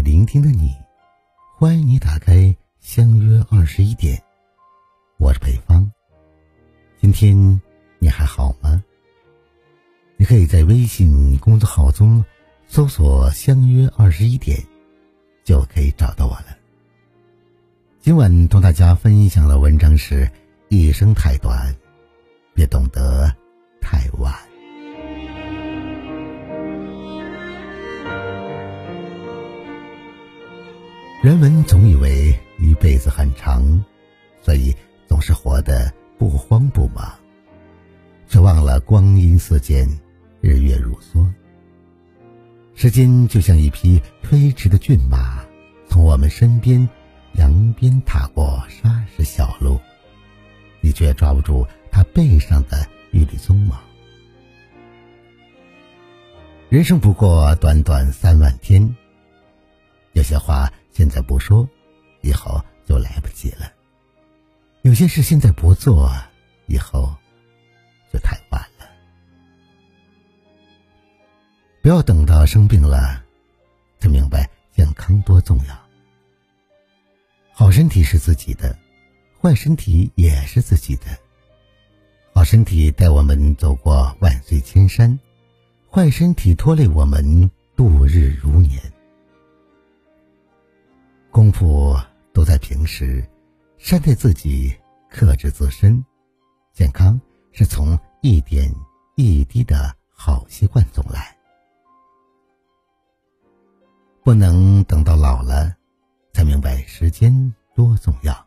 聆听的你，欢迎你打开相约二十一点。我是北方。今天你还好吗？你可以在微信公众号中搜索“相约二十一点”，就可以找到我了。今晚同大家分享的文章是：一生太短，别懂得却忘了光阴似箭，日月如梭。时间就像一匹飞驰的骏马，从我们身边扬鞭踏过沙石小路，你却抓不住它背上的一缕鬃毛。人生不过短短三万天，有些话。现在不说，以后就来不及了。有些事现在不做，以后就太晚了。不要等到生病了，才明白健康多重要。好身体是自己的，坏身体也是自己的。好身体带我们走过万水千山，坏身体拖累我们度日如年。功夫都在平时，善待自己，克制自身，健康是从一点一滴的好习惯中来，不能等到老了，才明白时间多重要。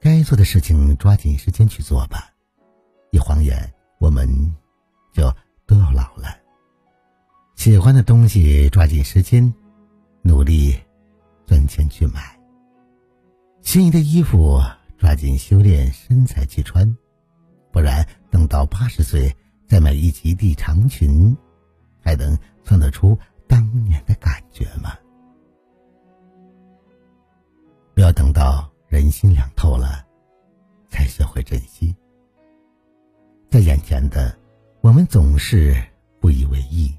该做的事情抓紧时间去做吧，一晃眼我们就都要老了。喜欢的东西抓紧时间努力。赚钱去买心仪的衣服，抓紧修炼身材去穿，不然等到八十岁再买一吉地长裙，还能穿得出当年的感觉吗？不要等到人心凉透了，才学会珍惜。在眼前的，我们总是不以为意，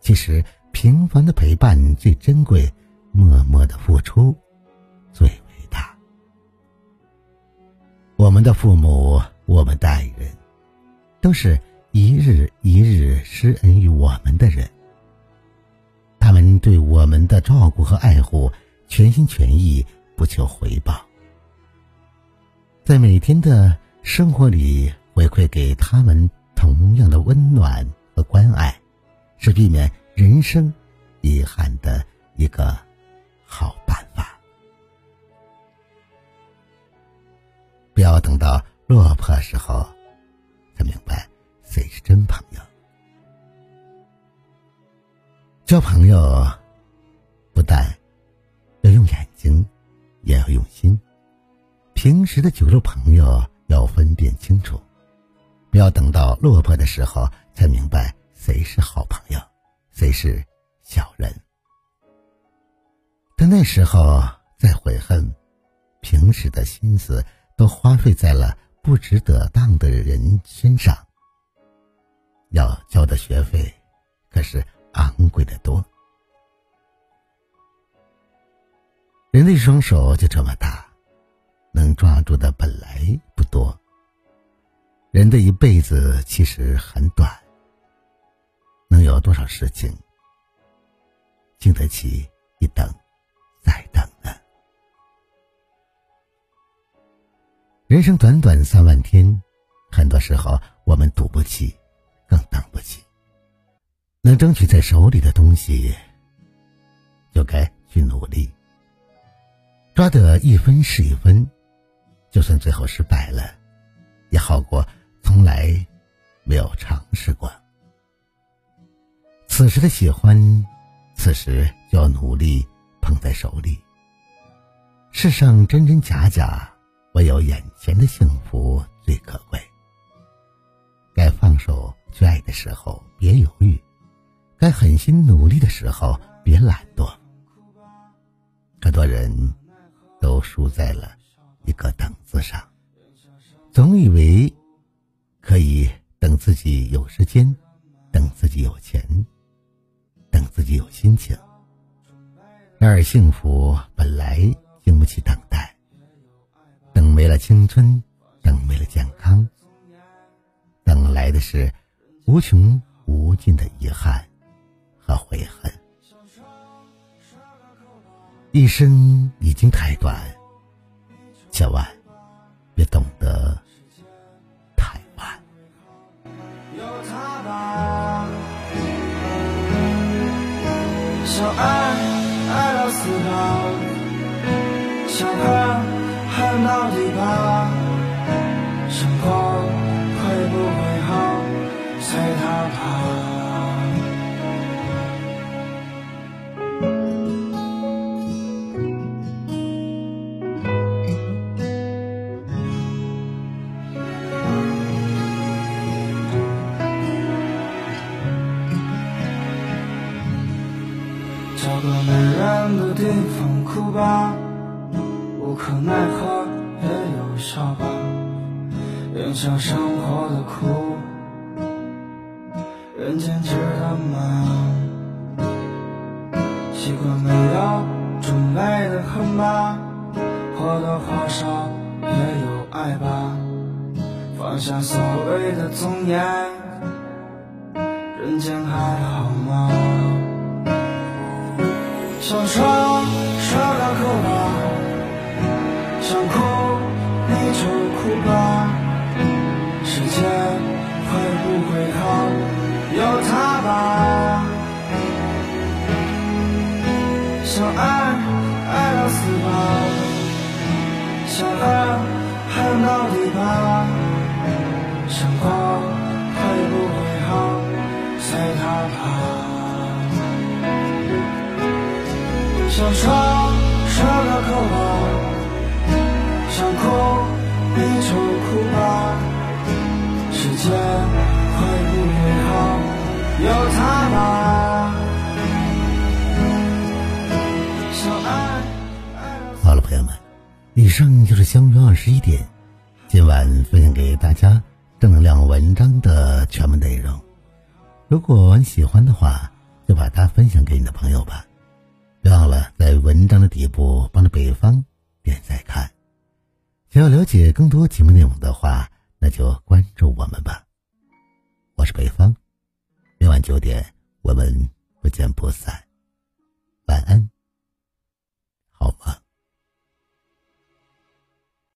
其实平凡的陪伴最珍贵。默默的付出，最伟大。我们的父母，我们的爱人，都是一日一日施恩于我们的人。他们对我们的照顾和爱护，全心全意，不求回报。在每天的生活里，回馈给他们同样的温暖和关爱，是避免人生遗憾的一个。好办法，不要等到落魄时候，才明白谁是真朋友。交朋友，不但要用眼睛，也要用心。平时的酒肉朋友要分辨清楚，不要等到落魄的时候才明白谁是好朋友，谁是小人。等那时候再悔恨，平时的心思都花费在了不值得当的人身上。要交的学费可是昂贵的多。人的一双手就这么大，能抓住的本来不多。人的一辈子其实很短，能有多少事情经得起一等？人生短短三万天，很多时候我们赌不起，更等不起。能争取在手里的东西，就该去努力。抓得一分是一分，就算最后失败了，也好过从来没有尝试过。此时的喜欢，此时就要努力。捧在手里。世上真真假假，唯有眼前的幸福最可贵。该放手去爱的时候，别犹豫；该狠心努力的时候，别懒惰。很多人都输在了一个“等”字上，总以为可以等自己有时间，等自己有钱，等自己有心情。然而幸福本来经不起等待，没了青春，等没了健康，等来的是无穷无尽的遗憾和悔恨。一生已经太短，千万别懂得太晚。有他吧，相爱爱到死吧，小爱到底吧，生活会不会好，随他吧。找个没人的地方哭吧，无可奈何也有笑吧，咽下生活的苦，人间值得吗？习惯没有种类的恨吧，或多或少也有爱吧，放下所谓的尊严，人间还好吗？想说说个哭吧，就哭吧，时间会不会好，有他吧。想爱爱到死吧，想恨恨到底吧，生活会不会好，随他吧。想说你就哭吧，世界会不会好，有他吧。好了，朋友们，以上就是相约二十一点，今晚分享给大家正能量文章的全部内容。如果你喜欢的话，就把它分享给你的朋友吧。别忘了在文章的底部帮着北方点赞看。想要了解更多节目内容的话，那就关注我们吧。我是北方，每晚九点我们不见不散。晚安，好吗？